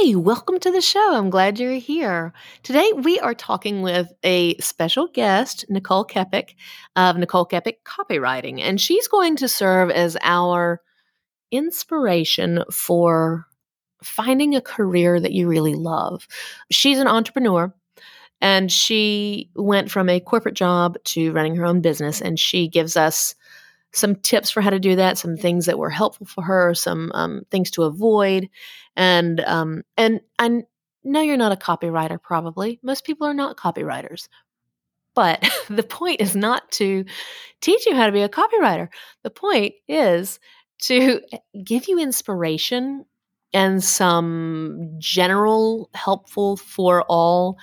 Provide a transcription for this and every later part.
Hey, welcome to the show. I'm glad you're here. Today, we are talking with a special guest, Nicole Kepic of Nicole Kepic Copywriting, and she's going to serve as our inspiration for finding a career that you really love. She's an entrepreneur and she went from a corporate job to running her own business, and she gives us some tips for how to do that, some things that were helpful for her, some um, things to avoid, and um, and I know you're not a copywriter. Probably most people are not copywriters, but the point is not to teach you how to be a copywriter. The point is to give you inspiration and some general helpful for all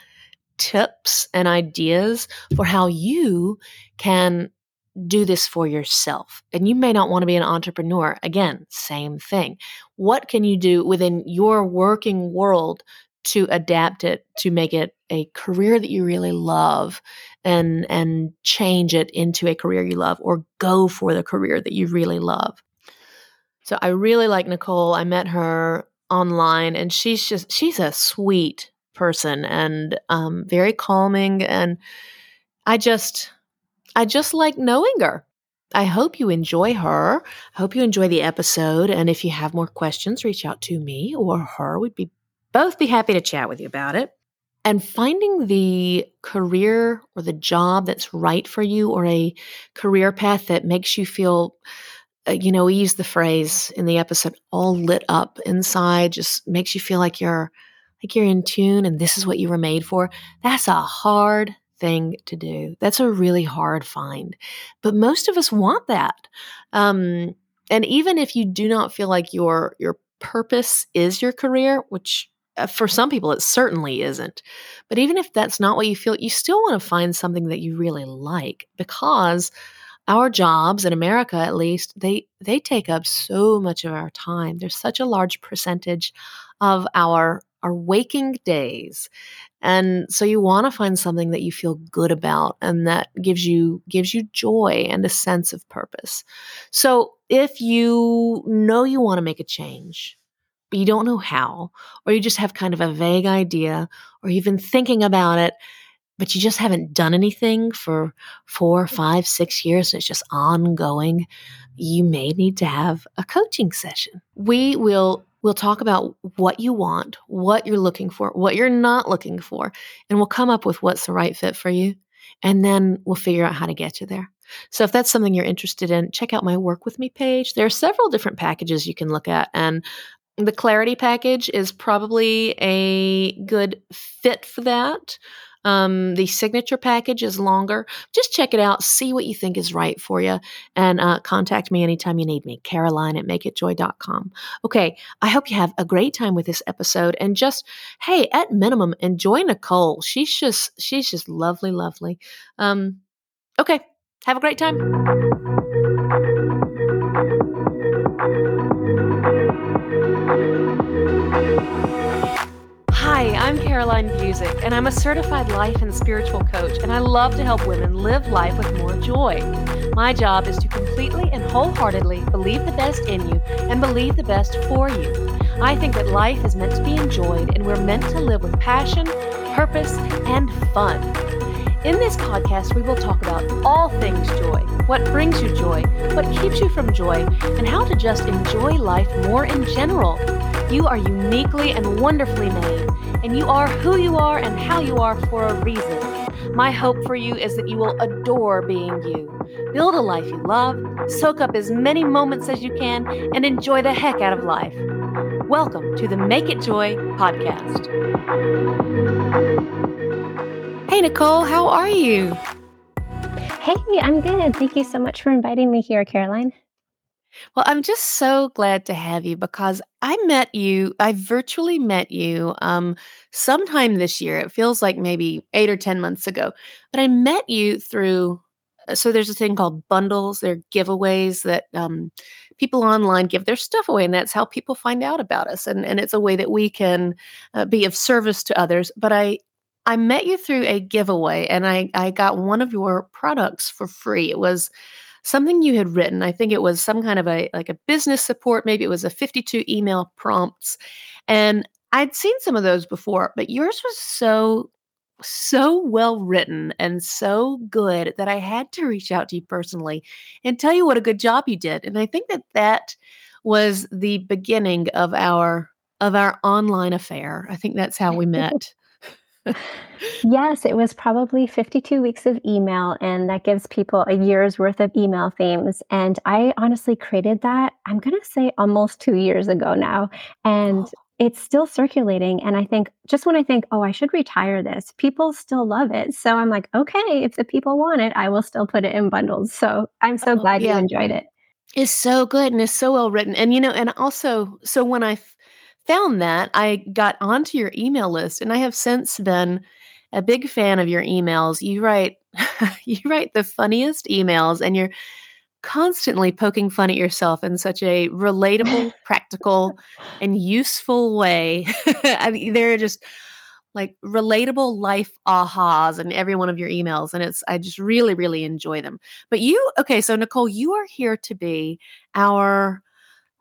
tips and ideas for how you can do this for yourself. And you may not want to be an entrepreneur. Again, same thing. What can you do within your working world to adapt it to make it a career that you really love and and change it into a career you love or go for the career that you really love. So I really like Nicole. I met her online and she's just she's a sweet person and um, very calming and I just I just like knowing her. I hope you enjoy her. I hope you enjoy the episode. And if you have more questions, reach out to me or her. We'd be both be happy to chat with you about it. And finding the career or the job that's right for you or a career path that makes you feel, uh, you know, we use the phrase in the episode, all lit up inside, just makes you feel like you're like you're in tune and this is what you were made for. That's a hard thing to do. That's a really hard find. But most of us want that. Um, and even if you do not feel like your your purpose is your career, which uh, for some people it certainly isn't. But even if that's not what you feel, you still want to find something that you really like because our jobs in America at least, they they take up so much of our time. There's such a large percentage of our our waking days and so you want to find something that you feel good about and that gives you gives you joy and a sense of purpose. So if you know you want to make a change but you don't know how or you just have kind of a vague idea or you've been thinking about it but you just haven't done anything for four five six years and it's just ongoing you may need to have a coaching session. We will We'll talk about what you want, what you're looking for, what you're not looking for, and we'll come up with what's the right fit for you. And then we'll figure out how to get you there. So if that's something you're interested in, check out my work with me page. There are several different packages you can look at and the clarity package is probably a good fit for that. Um, the signature package is longer. Just check it out, see what you think is right for you, and uh, contact me anytime you need me. Caroline at makeitjoy.com. Okay, I hope you have a great time with this episode, and just hey, at minimum, enjoy Nicole. She's just she's just lovely, lovely. Um, okay, have a great time. I'm Caroline Busick, and I'm a certified life and spiritual coach, and I love to help women live life with more joy. My job is to completely and wholeheartedly believe the best in you and believe the best for you. I think that life is meant to be enjoyed, and we're meant to live with passion, purpose, and fun. In this podcast, we will talk about all things joy what brings you joy, what keeps you from joy, and how to just enjoy life more in general. You are uniquely and wonderfully made, and you are who you are and how you are for a reason. My hope for you is that you will adore being you. Build a life you love, soak up as many moments as you can, and enjoy the heck out of life. Welcome to the Make It Joy podcast. Hey, Nicole, how are you? Hey, I'm good. Thank you so much for inviting me here, Caroline. Well, I'm just so glad to have you because I met you, I virtually met you um, sometime this year. It feels like maybe eight or 10 months ago. But I met you through, uh, so there's a thing called bundles. They're giveaways that um, people online give their stuff away, and that's how people find out about us. And, and it's a way that we can uh, be of service to others. But I, I met you through a giveaway and I, I got one of your products for free. It was something you had written. I think it was some kind of a like a business support, maybe it was a 52 email prompts. And I'd seen some of those before, but yours was so so well written and so good that I had to reach out to you personally and tell you what a good job you did. And I think that that was the beginning of our of our online affair. I think that's how we met. Yes, it was probably 52 weeks of email, and that gives people a year's worth of email themes. And I honestly created that, I'm going to say almost two years ago now. And oh it's still circulating. And I think just when I think, oh, I should retire this, people still love it. So I'm like, okay, if the people want it, I will still put it in bundles. So I'm so oh, glad yeah. you enjoyed it. It's so good and it's so well written. And, you know, and also, so when I found that, I got onto your email list and I have since been a big fan of your emails. You write, you write the funniest emails and you're, constantly poking fun at yourself in such a relatable, practical, and useful way. I mean, there are just like relatable life ahas in every one of your emails. And it's, I just really, really enjoy them. But you, okay, so Nicole, you are here to be our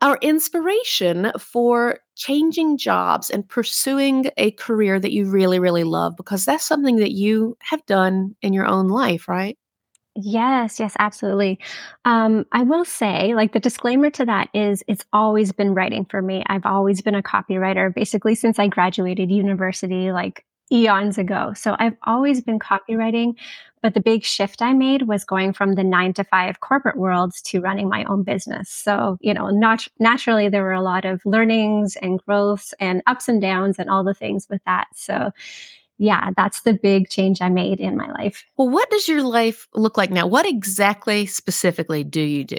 our inspiration for changing jobs and pursuing a career that you really really love because that's something that you have done in your own life right Yes, yes, absolutely. Um, I will say, like, the disclaimer to that is it's always been writing for me. I've always been a copywriter, basically, since I graduated university, like eons ago. So I've always been copywriting. But the big shift I made was going from the nine to five corporate worlds to running my own business. So, you know, not, naturally, there were a lot of learnings and growths and ups and downs and all the things with that. So, yeah, that's the big change I made in my life. Well, what does your life look like now? What exactly specifically do you do?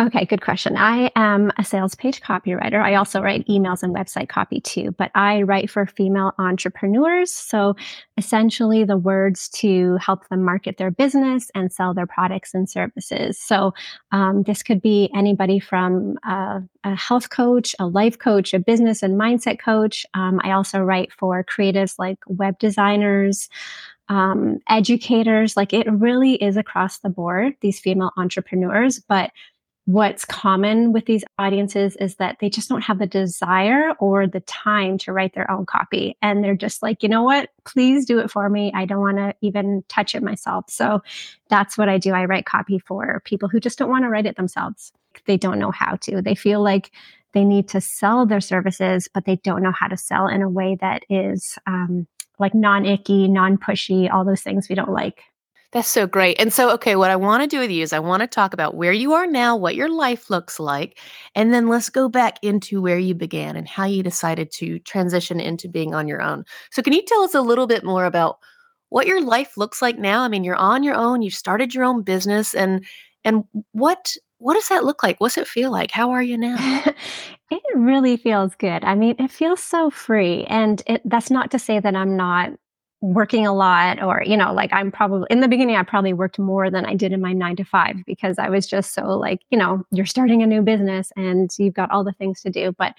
Okay, good question. I am a sales page copywriter. I also write emails and website copy too, but I write for female entrepreneurs. So essentially, the words to help them market their business and sell their products and services. So um, this could be anybody from a health coach, a life coach, a business and mindset coach. Um, I also write for creatives like web designers. Um, educators, like it really is across the board, these female entrepreneurs. But what's common with these audiences is that they just don't have the desire or the time to write their own copy. And they're just like, you know what? Please do it for me. I don't want to even touch it myself. So that's what I do. I write copy for people who just don't want to write it themselves. They don't know how to. They feel like they need to sell their services, but they don't know how to sell in a way that is um, like non icky, non pushy, all those things we don't like. That's so great. And so, okay, what I want to do with you is I want to talk about where you are now, what your life looks like, and then let's go back into where you began and how you decided to transition into being on your own. So, can you tell us a little bit more about what your life looks like now? I mean, you're on your own, you've started your own business, and and what what does that look like? What's it feel like? How are you now? it really feels good. I mean, it feels so free, and it, that's not to say that I'm not working a lot or you know like i'm probably in the beginning i probably worked more than i did in my 9 to 5 because i was just so like you know you're starting a new business and you've got all the things to do but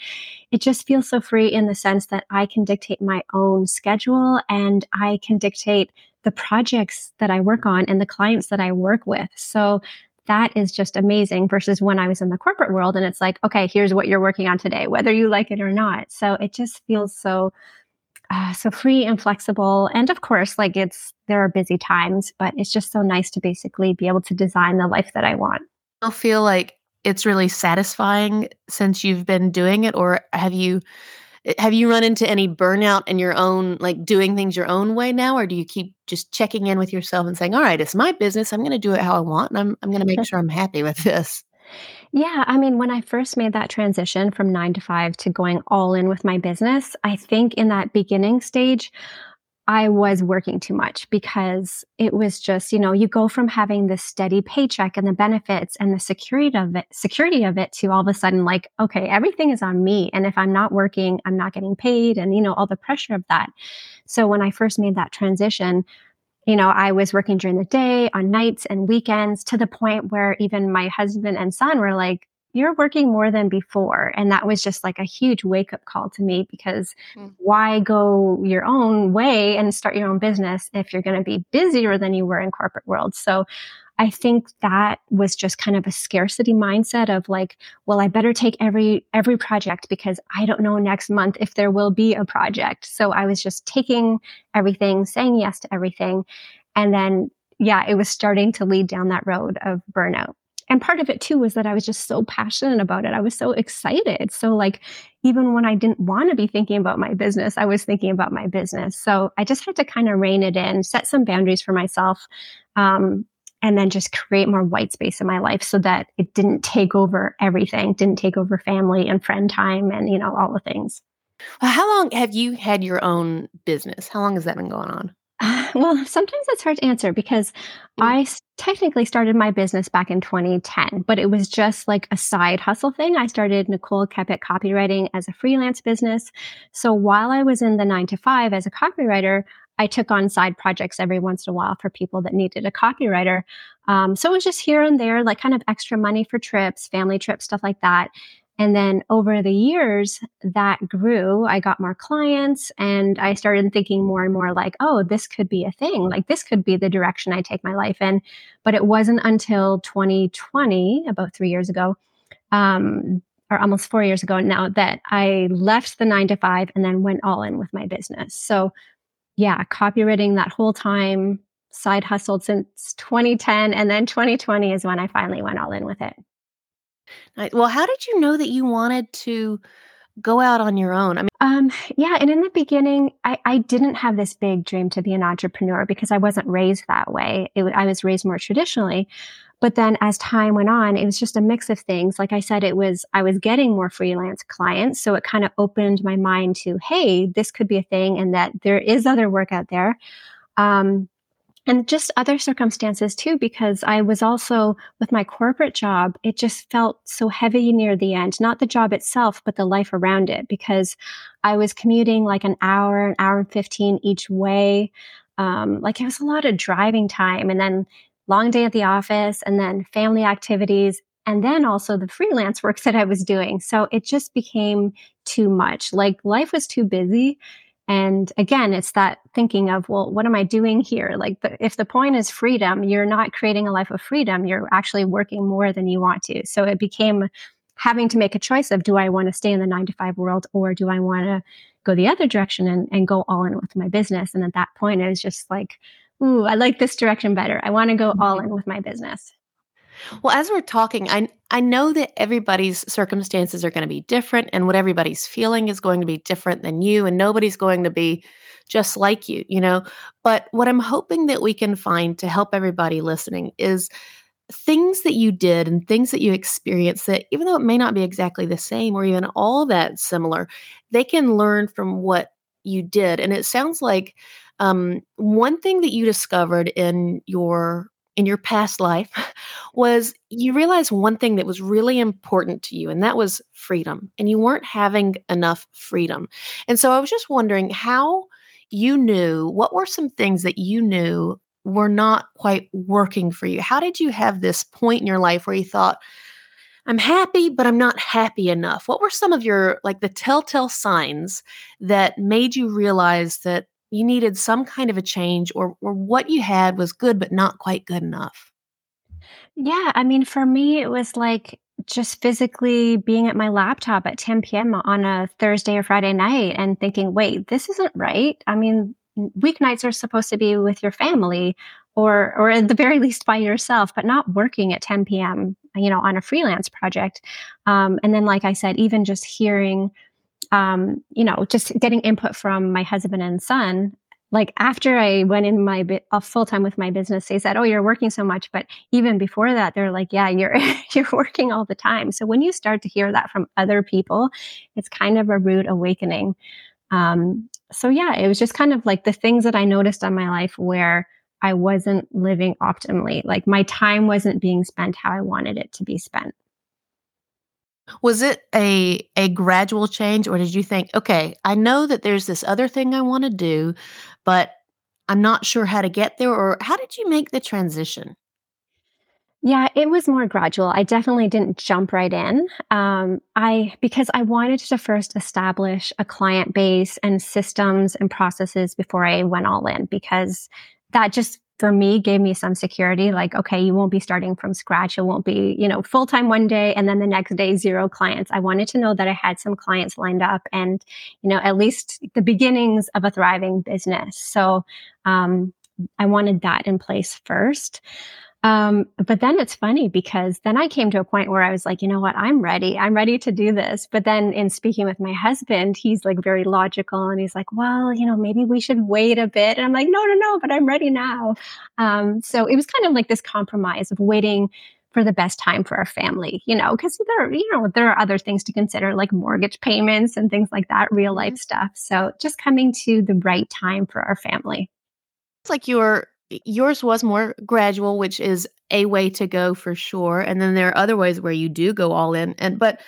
it just feels so free in the sense that i can dictate my own schedule and i can dictate the projects that i work on and the clients that i work with so that is just amazing versus when I was in the corporate world and it's like, okay, here's what you're working on today, whether you like it or not. So it just feels so uh, so free and flexible. And of course, like it's, there are busy times, but it's just so nice to basically be able to design the life that I want. I feel like it's really satisfying since you've been doing it, or have you? Have you run into any burnout in your own, like doing things your own way now, or do you keep just checking in with yourself and saying, "All right, it's my business. I'm going to do it how I want, and I'm I'm going to make sure I'm happy with this." Yeah, I mean, when I first made that transition from nine to five to going all in with my business, I think in that beginning stage, I was working too much because it was just, you know, you go from having this steady paycheck and the benefits and the security of it, security of it to all of a sudden like, okay, everything is on me. And if I'm not working, I'm not getting paid and, you know, all the pressure of that. So when I first made that transition, you know, I was working during the day, on nights and weekends to the point where even my husband and son were like, you're working more than before. And that was just like a huge wake up call to me because mm. why go your own way and start your own business if you're going to be busier than you were in corporate world? So I think that was just kind of a scarcity mindset of like, well, I better take every every project because I don't know next month if there will be a project. So I was just taking everything, saying yes to everything. And then yeah, it was starting to lead down that road of burnout and part of it too was that I was just so passionate about it. I was so excited. So like even when I didn't want to be thinking about my business, I was thinking about my business. So I just had to kind of rein it in, set some boundaries for myself, um, and then just create more white space in my life so that it didn't take over everything, didn't take over family and friend time and you know all the things. Well, how long have you had your own business? How long has that been going on? well, sometimes it's hard to answer because mm. I technically started my business back in 2010, but it was just like a side hustle thing. I started Nicole Kepic copywriting as a freelance business. So while I was in the nine to five as a copywriter, I took on side projects every once in a while for people that needed a copywriter. Um, so it was just here and there, like kind of extra money for trips, family trips, stuff like that. And then over the years, that grew. I got more clients and I started thinking more and more like, oh, this could be a thing. Like, this could be the direction I take my life in. But it wasn't until 2020, about three years ago, um, or almost four years ago now, that I left the nine to five and then went all in with my business. So, yeah, copywriting that whole time, side hustled since 2010. And then 2020 is when I finally went all in with it. Well, how did you know that you wanted to go out on your own? I mean, um, yeah, and in the beginning, I, I didn't have this big dream to be an entrepreneur because I wasn't raised that way. It, I was raised more traditionally. But then as time went on, it was just a mix of things. Like I said, it was, I was getting more freelance clients. So it kind of opened my mind to, hey, this could be a thing and that there is other work out there. Um, and just other circumstances too, because I was also with my corporate job, it just felt so heavy near the end, not the job itself, but the life around it, because I was commuting like an hour, an hour and 15 each way. Um, like it was a lot of driving time and then long day at the office and then family activities and then also the freelance work that I was doing. So it just became too much. Like life was too busy and again, it's that thinking of, well, what am I doing here? Like, the, if the point is freedom, you're not creating a life of freedom. You're actually working more than you want to. So it became having to make a choice of, do I want to stay in the nine to five world or do I want to go the other direction and, and go all in with my business? And at that point, it was just like, ooh, I like this direction better. I want to go all mm-hmm. in with my business. Well, as we're talking, I I know that everybody's circumstances are going to be different and what everybody's feeling is going to be different than you and nobody's going to be just like you, you know. But what I'm hoping that we can find to help everybody listening is things that you did and things that you experienced that even though it may not be exactly the same or even all that similar, they can learn from what you did. And it sounds like um, one thing that you discovered in your in your past life was you realized one thing that was really important to you, and that was freedom. And you weren't having enough freedom. And so I was just wondering how you knew what were some things that you knew were not quite working for you? How did you have this point in your life where you thought, I'm happy, but I'm not happy enough? What were some of your, like, the telltale signs that made you realize that you needed some kind of a change or, or what you had was good but not quite good enough yeah i mean for me it was like just physically being at my laptop at 10 p.m on a thursday or friday night and thinking wait this isn't right i mean weeknights are supposed to be with your family or or at the very least by yourself but not working at 10 p.m you know on a freelance project um, and then like i said even just hearing um, you know, just getting input from my husband and son. Like after I went in my bit uh, full time with my business, they said, "Oh, you're working so much." But even before that, they're like, "Yeah, you're you're working all the time." So when you start to hear that from other people, it's kind of a rude awakening. Um, so yeah, it was just kind of like the things that I noticed on my life where I wasn't living optimally. Like my time wasn't being spent how I wanted it to be spent. Was it a a gradual change or did you think, okay, I know that there's this other thing I want to do, but I'm not sure how to get there or how did you make the transition? Yeah, it was more gradual. I definitely didn't jump right in. Um, I because I wanted to first establish a client base and systems and processes before I went all in because that just for me gave me some security like okay you won't be starting from scratch. It won't be you know full time one day and then the next day zero clients. I wanted to know that i had some clients lined up and you know at least the beginnings of a thriving business. So um, i wanted that in place first um, but then it's funny because then I came to a point where I was like, you know what, I'm ready. I'm ready to do this. But then in speaking with my husband, he's like very logical and he's like, well, you know, maybe we should wait a bit. And I'm like, no, no, no, but I'm ready now. Um, so it was kind of like this compromise of waiting for the best time for our family, you know, because there, you know, there are other things to consider like mortgage payments and things like that, real life mm-hmm. stuff. So just coming to the right time for our family. It's like you were yours was more gradual, which is a way to go for sure. And then there are other ways where you do go all in. And but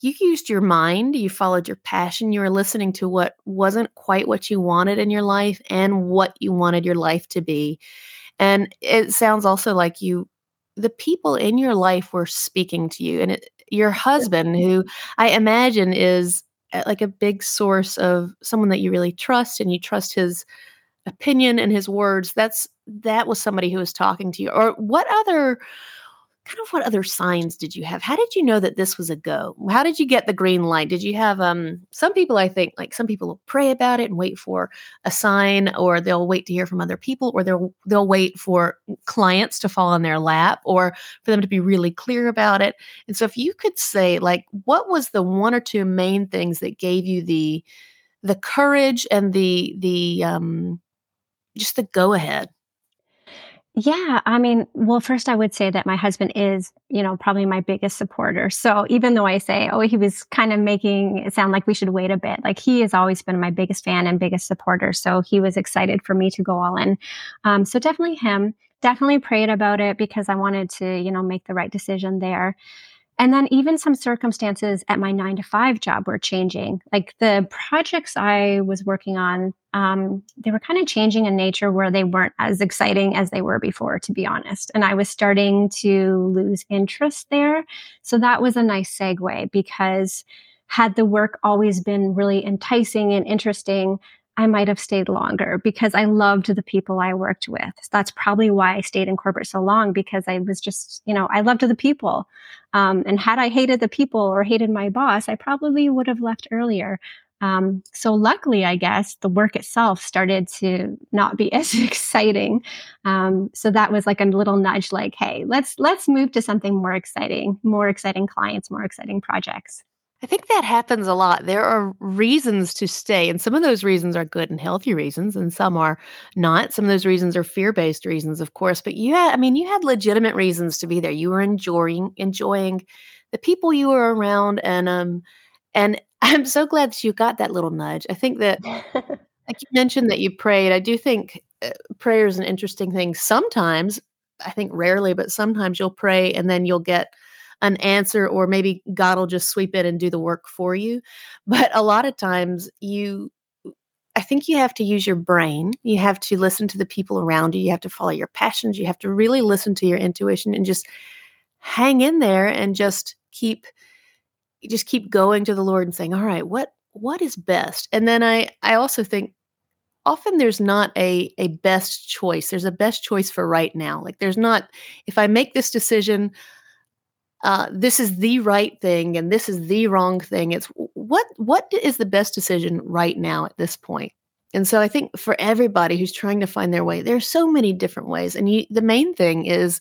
you used your mind, you followed your passion, you were listening to what wasn't quite what you wanted in your life and what you wanted your life to be. And it sounds also like you the people in your life were speaking to you and it, your husband who I imagine is uh, like a big source of someone that you really trust and you trust his opinion and his words that's that was somebody who was talking to you or what other kind of what other signs did you have? How did you know that this was a go? How did you get the green light? Did you have um some people i think like some people will pray about it and wait for a sign or they'll wait to hear from other people or they'll they'll wait for clients to fall on their lap or for them to be really clear about it. And so if you could say like what was the one or two main things that gave you the the courage and the the um just the go ahead? Yeah, I mean, well, first I would say that my husband is, you know, probably my biggest supporter. So even though I say, oh, he was kind of making it sound like we should wait a bit, like he has always been my biggest fan and biggest supporter. So he was excited for me to go all in. Um, so definitely him. Definitely prayed about it because I wanted to, you know, make the right decision there. And then even some circumstances at my nine to five job were changing. Like the projects I was working on, um, they were kind of changing in nature where they weren't as exciting as they were before, to be honest. And I was starting to lose interest there. So that was a nice segue because had the work always been really enticing and interesting, I might have stayed longer because I loved the people I worked with. That's probably why I stayed in corporate so long because I was just, you know, I loved the people. Um, and had I hated the people or hated my boss, I probably would have left earlier. Um, so luckily, I guess the work itself started to not be as exciting. Um, so that was like a little nudge, like, hey, let's let's move to something more exciting, more exciting clients, more exciting projects. I think that happens a lot. There are reasons to stay, and some of those reasons are good and healthy reasons, and some are not. Some of those reasons are fear-based reasons, of course. But you had, I mean, you had legitimate reasons to be there. You were enjoying enjoying the people you were around, and um, and I'm so glad that you got that little nudge. I think that, like you mentioned, that you prayed. I do think uh, prayer is an interesting thing. Sometimes, I think rarely, but sometimes you'll pray and then you'll get an answer or maybe God will just sweep it and do the work for you. But a lot of times you I think you have to use your brain. You have to listen to the people around you. You have to follow your passions. You have to really listen to your intuition and just hang in there and just keep just keep going to the Lord and saying, "All right, what what is best?" And then I I also think often there's not a a best choice. There's a best choice for right now. Like there's not if I make this decision, uh, this is the right thing and this is the wrong thing. It's what what is the best decision right now at this point? And so I think for everybody who's trying to find their way, there are so many different ways. And you, the main thing is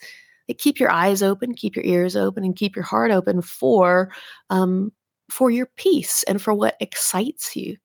keep your eyes open, keep your ears open, and keep your heart open for um, for your peace and for what excites you.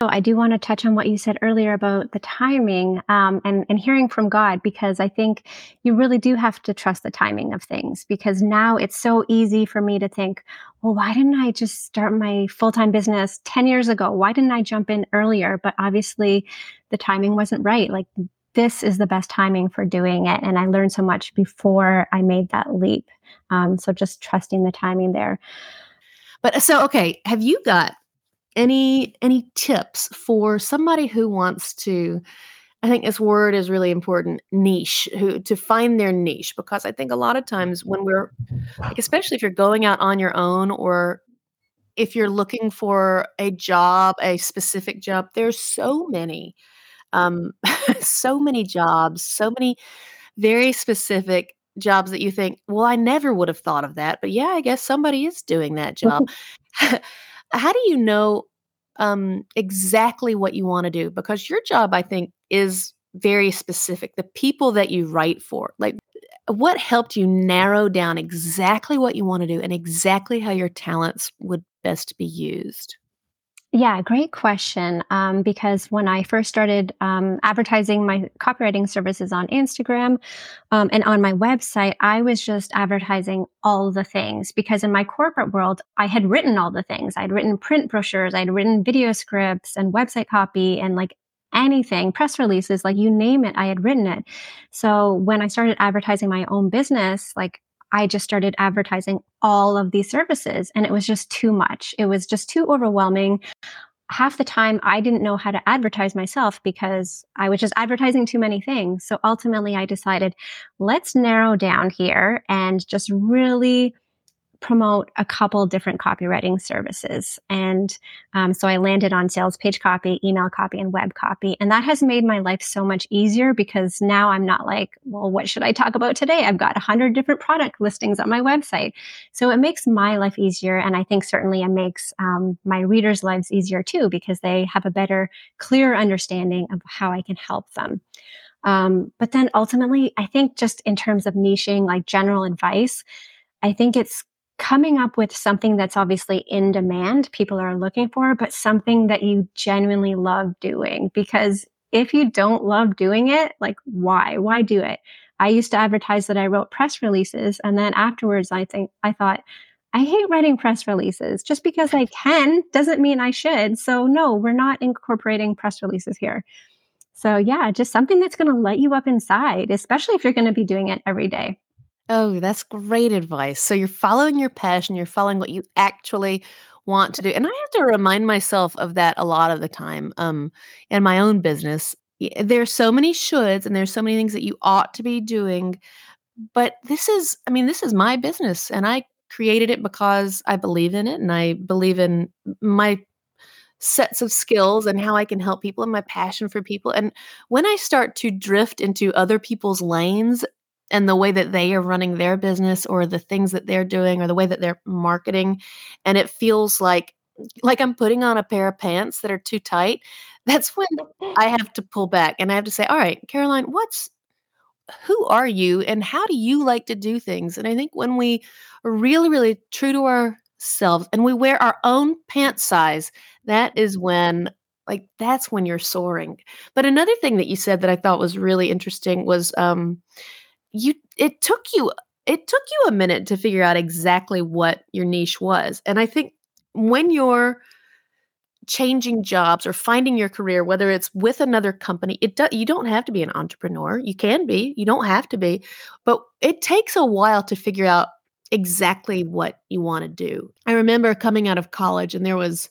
Oh, I do want to touch on what you said earlier about the timing um, and, and hearing from God, because I think you really do have to trust the timing of things. Because now it's so easy for me to think, well, why didn't I just start my full time business 10 years ago? Why didn't I jump in earlier? But obviously, the timing wasn't right. Like, this is the best timing for doing it. And I learned so much before I made that leap. Um, so just trusting the timing there. But so, okay, have you got any any tips for somebody who wants to I think this word is really important, niche, who to find their niche because I think a lot of times when we're like especially if you're going out on your own or if you're looking for a job, a specific job, there's so many Um, so many jobs, so many very specific jobs that you think, well, I never would have thought of that, but yeah, I guess somebody is doing that job. How do you know um, exactly what you want to do? Because your job, I think, is very specific. The people that you write for, like what helped you narrow down exactly what you want to do and exactly how your talents would best be used? Yeah, great question. Um, because when I first started um, advertising my copywriting services on Instagram um, and on my website, I was just advertising all the things because in my corporate world, I had written all the things. I'd written print brochures, I'd written video scripts and website copy and like anything, press releases, like you name it, I had written it. So when I started advertising my own business, like I just started advertising all of these services and it was just too much. It was just too overwhelming. Half the time I didn't know how to advertise myself because I was just advertising too many things. So ultimately I decided, let's narrow down here and just really promote a couple different copywriting services. And um, so I landed on sales page copy, email copy, and web copy. And that has made my life so much easier because now I'm not like, well, what should I talk about today? I've got a hundred different product listings on my website. So it makes my life easier. And I think certainly it makes um, my readers' lives easier too because they have a better, clearer understanding of how I can help them. Um, but then ultimately, I think just in terms of niching, like general advice, I think it's coming up with something that's obviously in demand, people are looking for, but something that you genuinely love doing. Because if you don't love doing it, like why? Why do it? I used to advertise that I wrote press releases. And then afterwards, I think I thought, I hate writing press releases. Just because I can doesn't mean I should. So, no, we're not incorporating press releases here. So, yeah, just something that's going to light you up inside, especially if you're going to be doing it every day. Oh, that's great advice. So you're following your passion, you're following what you actually want to do. And I have to remind myself of that a lot of the time um, in my own business. There's so many shoulds and there's so many things that you ought to be doing. But this is, I mean, this is my business and I created it because I believe in it and I believe in my sets of skills and how I can help people and my passion for people. And when I start to drift into other people's lanes, and the way that they are running their business or the things that they're doing or the way that they're marketing and it feels like like I'm putting on a pair of pants that are too tight that's when I have to pull back and I have to say all right Caroline what's who are you and how do you like to do things? And I think when we are really really true to ourselves and we wear our own pant size that is when like that's when you're soaring. But another thing that you said that I thought was really interesting was um you it took you it took you a minute to figure out exactly what your niche was. And I think when you're changing jobs or finding your career whether it's with another company it do, you don't have to be an entrepreneur you can be you don't have to be but it takes a while to figure out exactly what you want to do i remember coming out of college and there was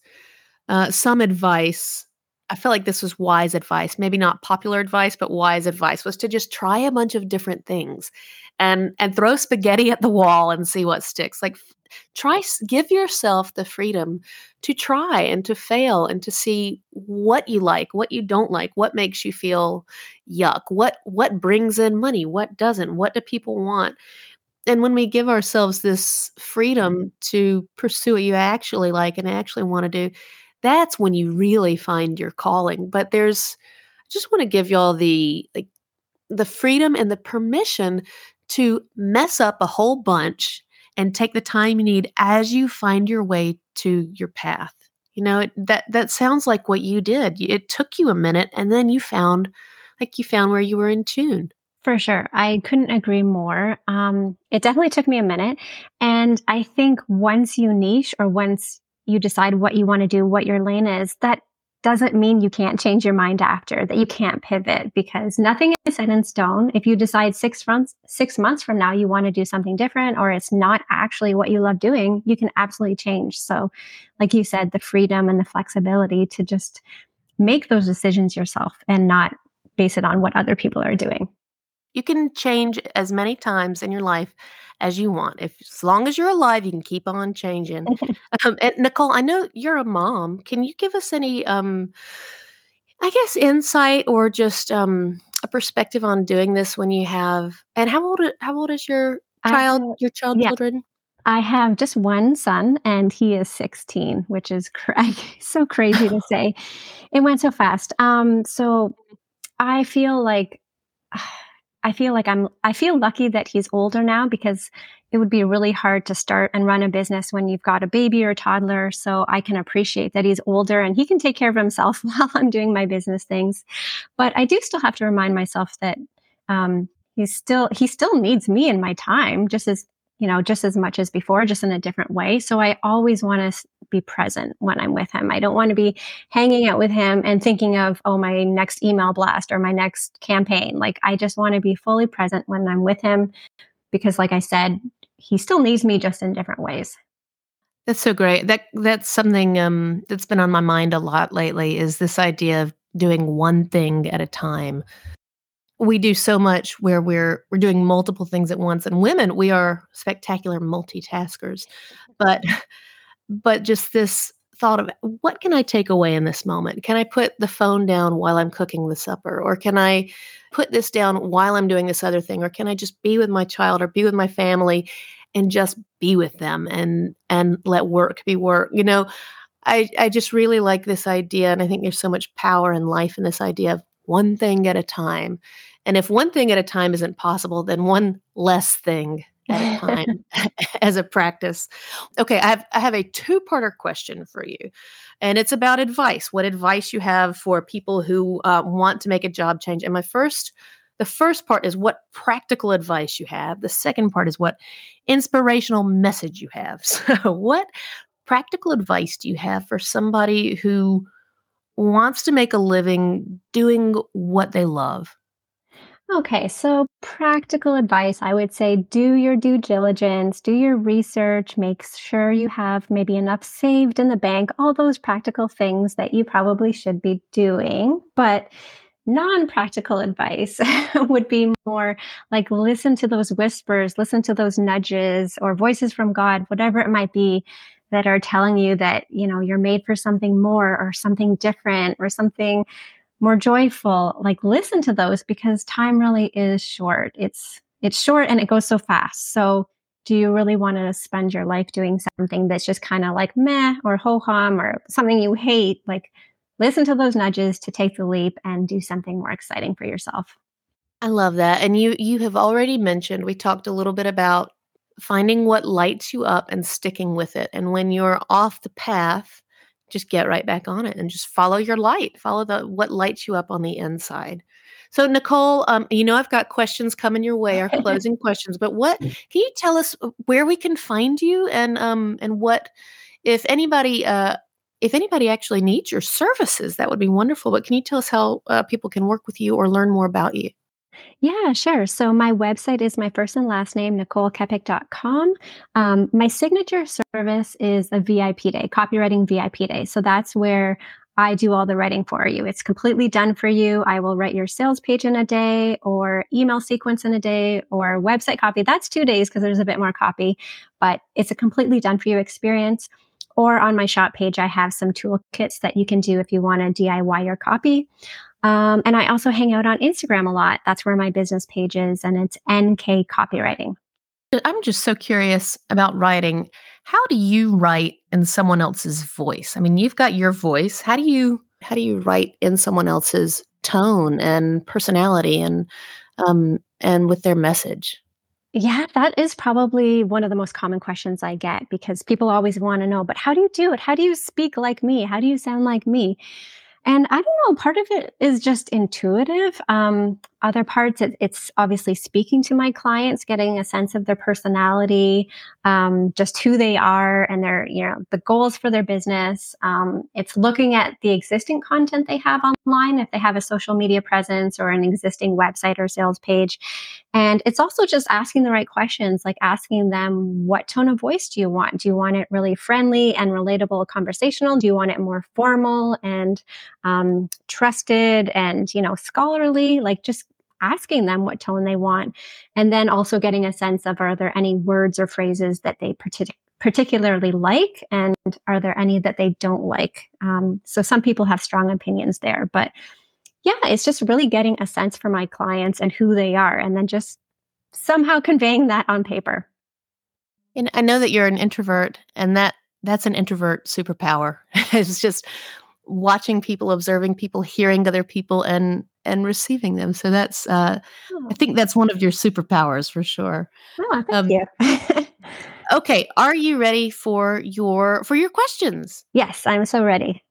uh, some advice I felt like this was wise advice, maybe not popular advice, but wise advice was to just try a bunch of different things and and throw spaghetti at the wall and see what sticks. Like try give yourself the freedom to try and to fail and to see what you like, what you don't like, what makes you feel yuck, what what brings in money, what doesn't, what do people want? And when we give ourselves this freedom to pursue what you actually like and actually want to do, that's when you really find your calling. But there's I just want to give y'all the like the freedom and the permission to mess up a whole bunch and take the time you need as you find your way to your path. You know, it, that that sounds like what you did. It took you a minute and then you found like you found where you were in tune. For sure. I couldn't agree more. Um, it definitely took me a minute. And I think once you niche or once you decide what you want to do, what your lane is, that doesn't mean you can't change your mind after, that you can't pivot because nothing is set in stone. If you decide six months, six months from now, you want to do something different or it's not actually what you love doing, you can absolutely change. So, like you said, the freedom and the flexibility to just make those decisions yourself and not base it on what other people are doing. You can change as many times in your life as you want. If as long as you're alive, you can keep on changing. um, and Nicole, I know you're a mom. Can you give us any um, I guess insight or just um, a perspective on doing this when you have. And how old? How old is your child? have, your child yeah, children? I have just one son, and he is 16, which is so crazy to say. It went so fast. Um, so I feel like I feel like I'm I feel lucky that he's older now because it would be really hard to start and run a business when you've got a baby or a toddler. So I can appreciate that he's older and he can take care of himself while I'm doing my business things. But I do still have to remind myself that um, he's still he still needs me in my time just as you know just as much as before just in a different way. So i always want to be present when i'm with him. I don't want to be hanging out with him and thinking of oh my next email blast or my next campaign. Like i just want to be fully present when i'm with him because like i said he still needs me just in different ways. That's so great. That that's something um, that's been on my mind a lot lately is this idea of doing one thing at a time we do so much where we're we're doing multiple things at once and women we are spectacular multitaskers. But but just this thought of what can i take away in this moment? Can i put the phone down while i'm cooking the supper? Or can i put this down while i'm doing this other thing? Or can i just be with my child or be with my family and just be with them and and let work be work? You know i i just really like this idea and i think there's so much power in life in this idea of one thing at a time. And if one thing at a time isn't possible, then one less thing at a time as a practice. Okay, I have I have a two-parter question for you, and it's about advice. What advice you have for people who uh, want to make a job change? And my first, the first part is what practical advice you have. The second part is what inspirational message you have. So, what practical advice do you have for somebody who wants to make a living doing what they love? Okay, so practical advice, I would say do your due diligence, do your research, make sure you have maybe enough saved in the bank, all those practical things that you probably should be doing. But non practical advice would be more like listen to those whispers, listen to those nudges or voices from God, whatever it might be that are telling you that, you know, you're made for something more or something different or something more joyful. Like listen to those because time really is short. It's it's short and it goes so fast. So do you really want to spend your life doing something that's just kind of like meh or ho hum or something you hate? Like listen to those nudges to take the leap and do something more exciting for yourself. I love that. And you you have already mentioned we talked a little bit about finding what lights you up and sticking with it. And when you're off the path, just get right back on it and just follow your light. Follow the what lights you up on the inside. So Nicole, um, you know I've got questions coming your way, our closing questions. But what can you tell us uh, where we can find you and um and what if anybody uh if anybody actually needs your services, that would be wonderful. But can you tell us how uh, people can work with you or learn more about you? Yeah, sure. So my website is my first and last name, NicoleKepic.com. Um, my signature service is a VIP day, copywriting VIP day. So that's where I do all the writing for you. It's completely done for you. I will write your sales page in a day or email sequence in a day or website copy. That's two days because there's a bit more copy, but it's a completely done for you experience. Or on my shop page, I have some toolkits that you can do if you want to DIY your copy. Um, and I also hang out on Instagram a lot. That's where my business page is, and it's NK Copywriting. I'm just so curious about writing. How do you write in someone else's voice? I mean, you've got your voice. How do you how do you write in someone else's tone and personality and um, and with their message? Yeah, that is probably one of the most common questions I get because people always want to know, but how do you do it? How do you speak like me? How do you sound like me? And I don't know, part of it is just intuitive. Um, other parts, it, it's obviously speaking to my clients, getting a sense of their personality, um, just who they are and their, you know, the goals for their business. Um, it's looking at the existing content they have online, if they have a social media presence or an existing website or sales page. And it's also just asking the right questions, like asking them, what tone of voice do you want? Do you want it really friendly and relatable, conversational? Do you want it more formal and um, trusted and, you know, scholarly? Like just asking them what tone they want and then also getting a sense of are there any words or phrases that they partic- particularly like and are there any that they don't like um, so some people have strong opinions there but yeah it's just really getting a sense for my clients and who they are and then just somehow conveying that on paper and i know that you're an introvert and that that's an introvert superpower it's just watching people observing people hearing other people and and receiving them so that's uh oh. i think that's one of your superpowers for sure oh thank um, you Okay, are you ready for your for your questions? Yes, I'm so ready.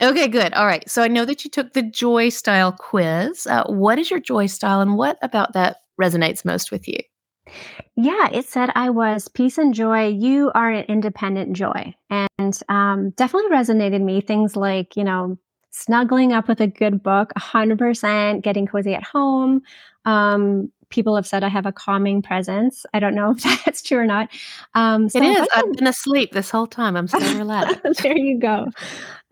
Okay, good. All right. So I know that you took the joy style quiz. Uh, what is your joy style, and what about that resonates most with you? Yeah, it said I was peace and joy. You are an independent joy, and um, definitely resonated me. Things like you know snuggling up with a good book, 100%, getting cozy at home, um, people have said I have a calming presence. I don't know if that's true or not. Um, so it is. I've been asleep this whole time. I'm so relaxed. there you go.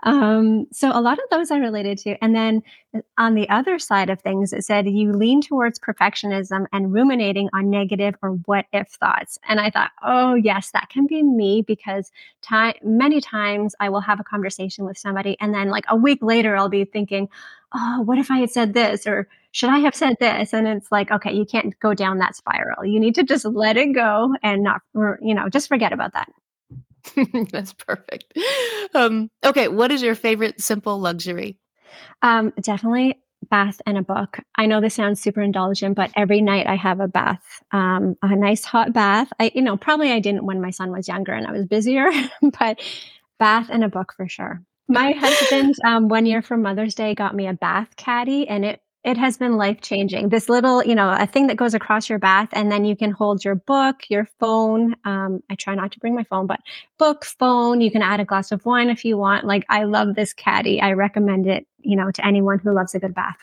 Um, so a lot of those I related to. And then uh, on the other side of things, it said you lean towards perfectionism and ruminating on negative or what if thoughts. And I thought, oh yes, that can be me because time many times I will have a conversation with somebody and then like a week later I'll be thinking, oh, what if I had said this or should I have said this? And it's like, okay, you can't go down that spiral. You need to just let it go and not, you know, just forget about that. That's perfect. Um, okay, what is your favorite simple luxury? Um, definitely bath and a book. I know this sounds super indulgent, but every night I have a bath, um, a nice hot bath. I, you know, probably I didn't when my son was younger and I was busier, but bath and a book for sure. My husband, um, one year for Mother's Day, got me a bath caddy, and it it has been life changing. This little, you know, a thing that goes across your bath, and then you can hold your book, your phone. Um, I try not to bring my phone, but book, phone. You can add a glass of wine if you want. Like, I love this caddy. I recommend it, you know, to anyone who loves a good bath.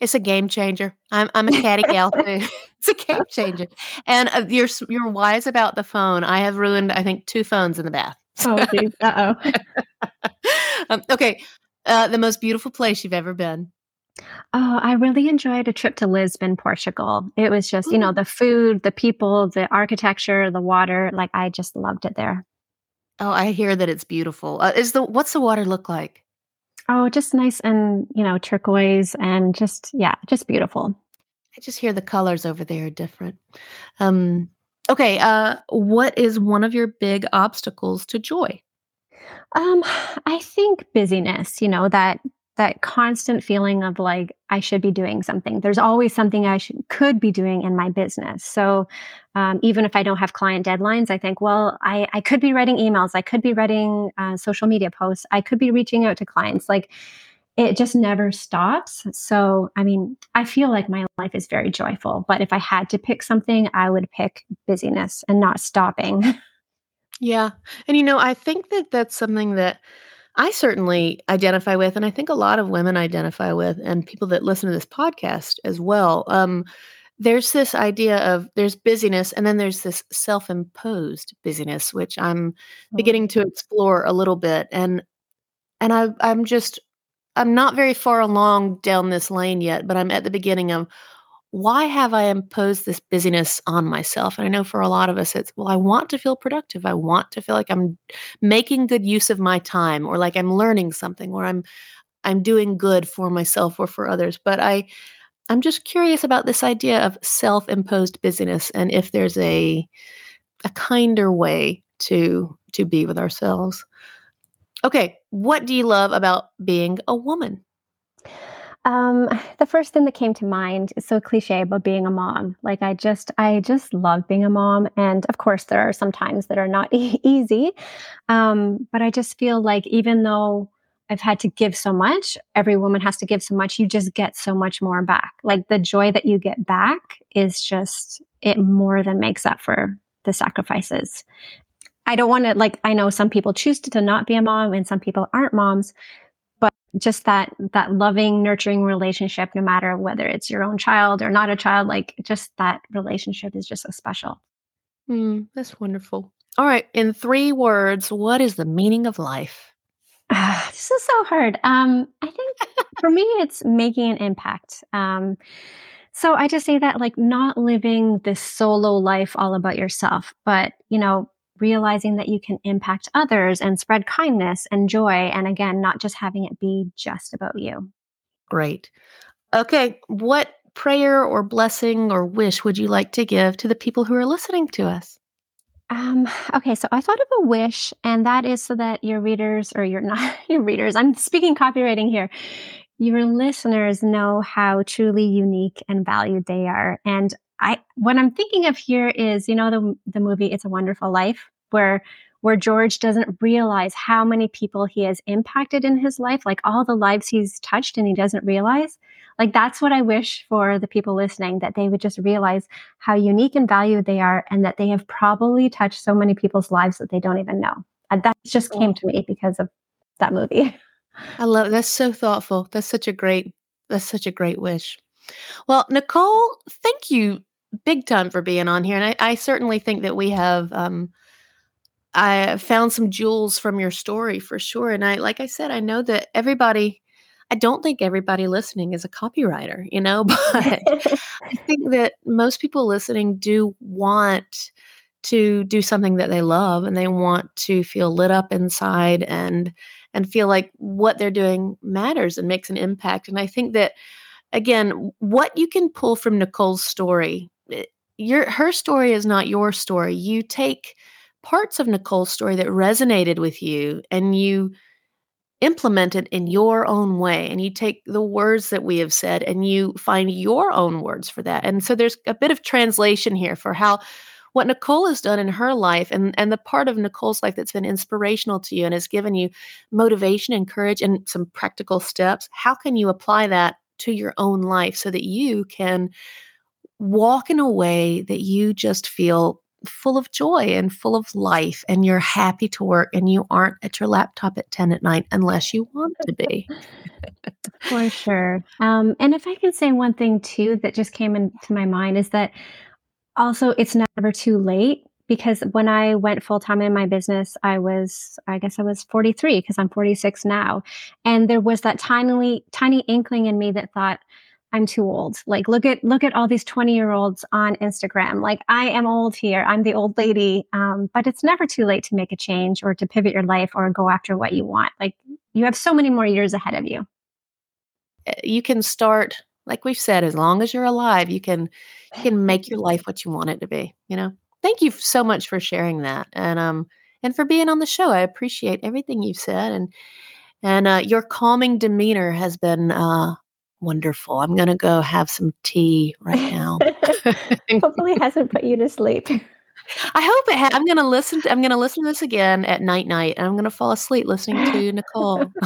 It's a game changer. I'm I'm a caddy gal too. it's a game changer. And uh, you're you're wise about the phone. I have ruined I think two phones in the bath. Oh, uh oh. um, okay, uh, the most beautiful place you've ever been. Oh, I really enjoyed a trip to Lisbon, Portugal. It was just, you know, the food, the people, the architecture, the water. Like I just loved it there. Oh, I hear that it's beautiful. Uh, is the what's the water look like? Oh, just nice and, you know, turquoise and just yeah, just beautiful. I just hear the colors over there are different. Um okay, uh what is one of your big obstacles to joy? Um I think busyness, you know, that that constant feeling of like I should be doing something. There's always something I should, could be doing in my business. So um, even if I don't have client deadlines, I think, well, I, I could be writing emails, I could be writing uh, social media posts, I could be reaching out to clients. Like it just never stops. So I mean, I feel like my life is very joyful. But if I had to pick something, I would pick busyness and not stopping. Yeah, and you know, I think that that's something that I certainly identify with, and I think a lot of women identify with, and people that listen to this podcast as well. Um, there's this idea of there's busyness, and then there's this self imposed busyness, which I'm mm-hmm. beginning to explore a little bit. And and I, I'm just I'm not very far along down this lane yet, but I'm at the beginning of why have I imposed this busyness on myself? And I know for a lot of us, it's, well, I want to feel productive. I want to feel like I'm making good use of my time or like I'm learning something or I'm, I'm doing good for myself or for others. But I, I'm just curious about this idea of self-imposed busyness and if there's a, a kinder way to, to be with ourselves. Okay. What do you love about being a woman? Um, the first thing that came to mind is so cliche, but being a mom. Like I just, I just love being a mom, and of course, there are some times that are not e- easy. Um, but I just feel like even though I've had to give so much, every woman has to give so much. You just get so much more back. Like the joy that you get back is just it more than makes up for the sacrifices. I don't want to like. I know some people choose to not be a mom, and some people aren't moms just that that loving nurturing relationship no matter whether it's your own child or not a child like just that relationship is just so special. Mm, that's wonderful. All right in three words what is the meaning of life? Uh, this is so hard. Um i think for me it's making an impact. Um so i just say that like not living this solo life all about yourself but you know realizing that you can impact others and spread kindness and joy. And again, not just having it be just about you. Great. Okay. What prayer or blessing or wish would you like to give to the people who are listening to us? Um, okay, so I thought of a wish, and that is so that your readers, or your not your readers, I'm speaking copywriting here, your listeners know how truly unique and valued they are. And I, what I'm thinking of here is, you know, the the movie "It's a Wonderful Life," where where George doesn't realize how many people he has impacted in his life, like all the lives he's touched, and he doesn't realize. Like that's what I wish for the people listening that they would just realize how unique and valued they are, and that they have probably touched so many people's lives that they don't even know. And that just came to me because of that movie. I love that's so thoughtful. That's such a great that's such a great wish. Well, Nicole, thank you big time for being on here. And I, I certainly think that we have um I found some jewels from your story for sure. And I like I said, I know that everybody I don't think everybody listening is a copywriter, you know, but I think that most people listening do want to do something that they love and they want to feel lit up inside and and feel like what they're doing matters and makes an impact. And I think that again, what you can pull from Nicole's story, your her story is not your story. You take parts of Nicole's story that resonated with you and you implement it in your own way and you take the words that we have said and you find your own words for that. And so there's a bit of translation here for how what Nicole has done in her life and, and the part of Nicole's life that's been inspirational to you and has given you motivation and courage and some practical steps, how can you apply that to your own life so that you can walk in a way that you just feel full of joy and full of life and you're happy to work and you aren't at your laptop at 10 at night unless you want to be. For sure. Um, and if I can say one thing too that just came into my mind is that also it's never too late because when I went full time in my business, I was, I guess I was 43 because I'm 46 now. And there was that tiny, tiny inkling in me that thought, I'm too old. Like, look at, look at all these 20 year olds on Instagram. Like, I am old here. I'm the old lady. Um, but it's never too late to make a change or to pivot your life or go after what you want. Like, you have so many more years ahead of you. Eh, you can start like we've said, as long as you're alive, you can you can make your life what you want it to be. You know. Thank you so much for sharing that, and um, and for being on the show. I appreciate everything you've said, and and uh, your calming demeanor has been uh, wonderful. I'm going to go have some tea right now. Hopefully, it hasn't put you to sleep. I hope it has. I'm going to listen. To, I'm going to listen to this again at night night, and I'm going to fall asleep listening to Nicole.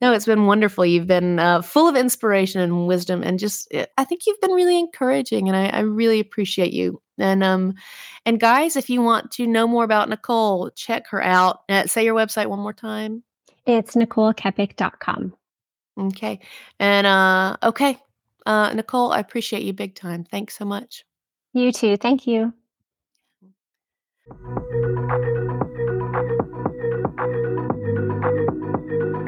No, it's been wonderful. You've been uh, full of inspiration and wisdom, and just eh, I think you've been really encouraging, and I, I really appreciate you. And um, and guys, if you want to know more about Nicole, check her out. Uh, say your website one more time. It's NicoleKepic.com. Okay, and uh, okay, uh, Nicole, I appreciate you big time. Thanks so much. You too. Thank you.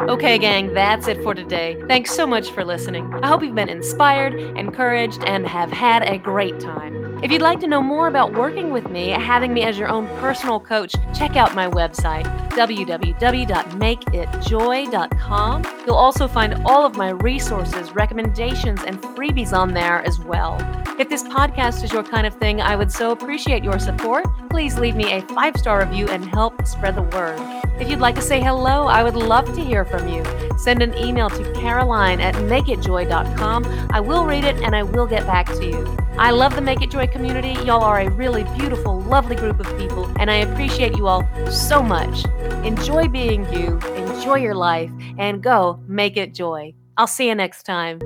Okay, gang, that's it for today. Thanks so much for listening. I hope you've been inspired, encouraged, and have had a great time. If you'd like to know more about working with me, having me as your own personal coach, check out my website, www.makeitjoy.com. You'll also find all of my resources, recommendations, and freebies on there as well. If this podcast is your kind of thing, I would so appreciate your support. Please leave me a five star review and help spread the word. If you'd like to say hello, I would love to hear from you. Send an email to caroline at makeitjoy.com. I will read it and I will get back to you. I love the Make It Joy community. Y'all are a really beautiful, lovely group of people, and I appreciate you all so much. Enjoy being you, enjoy your life, and go make it joy. I'll see you next time.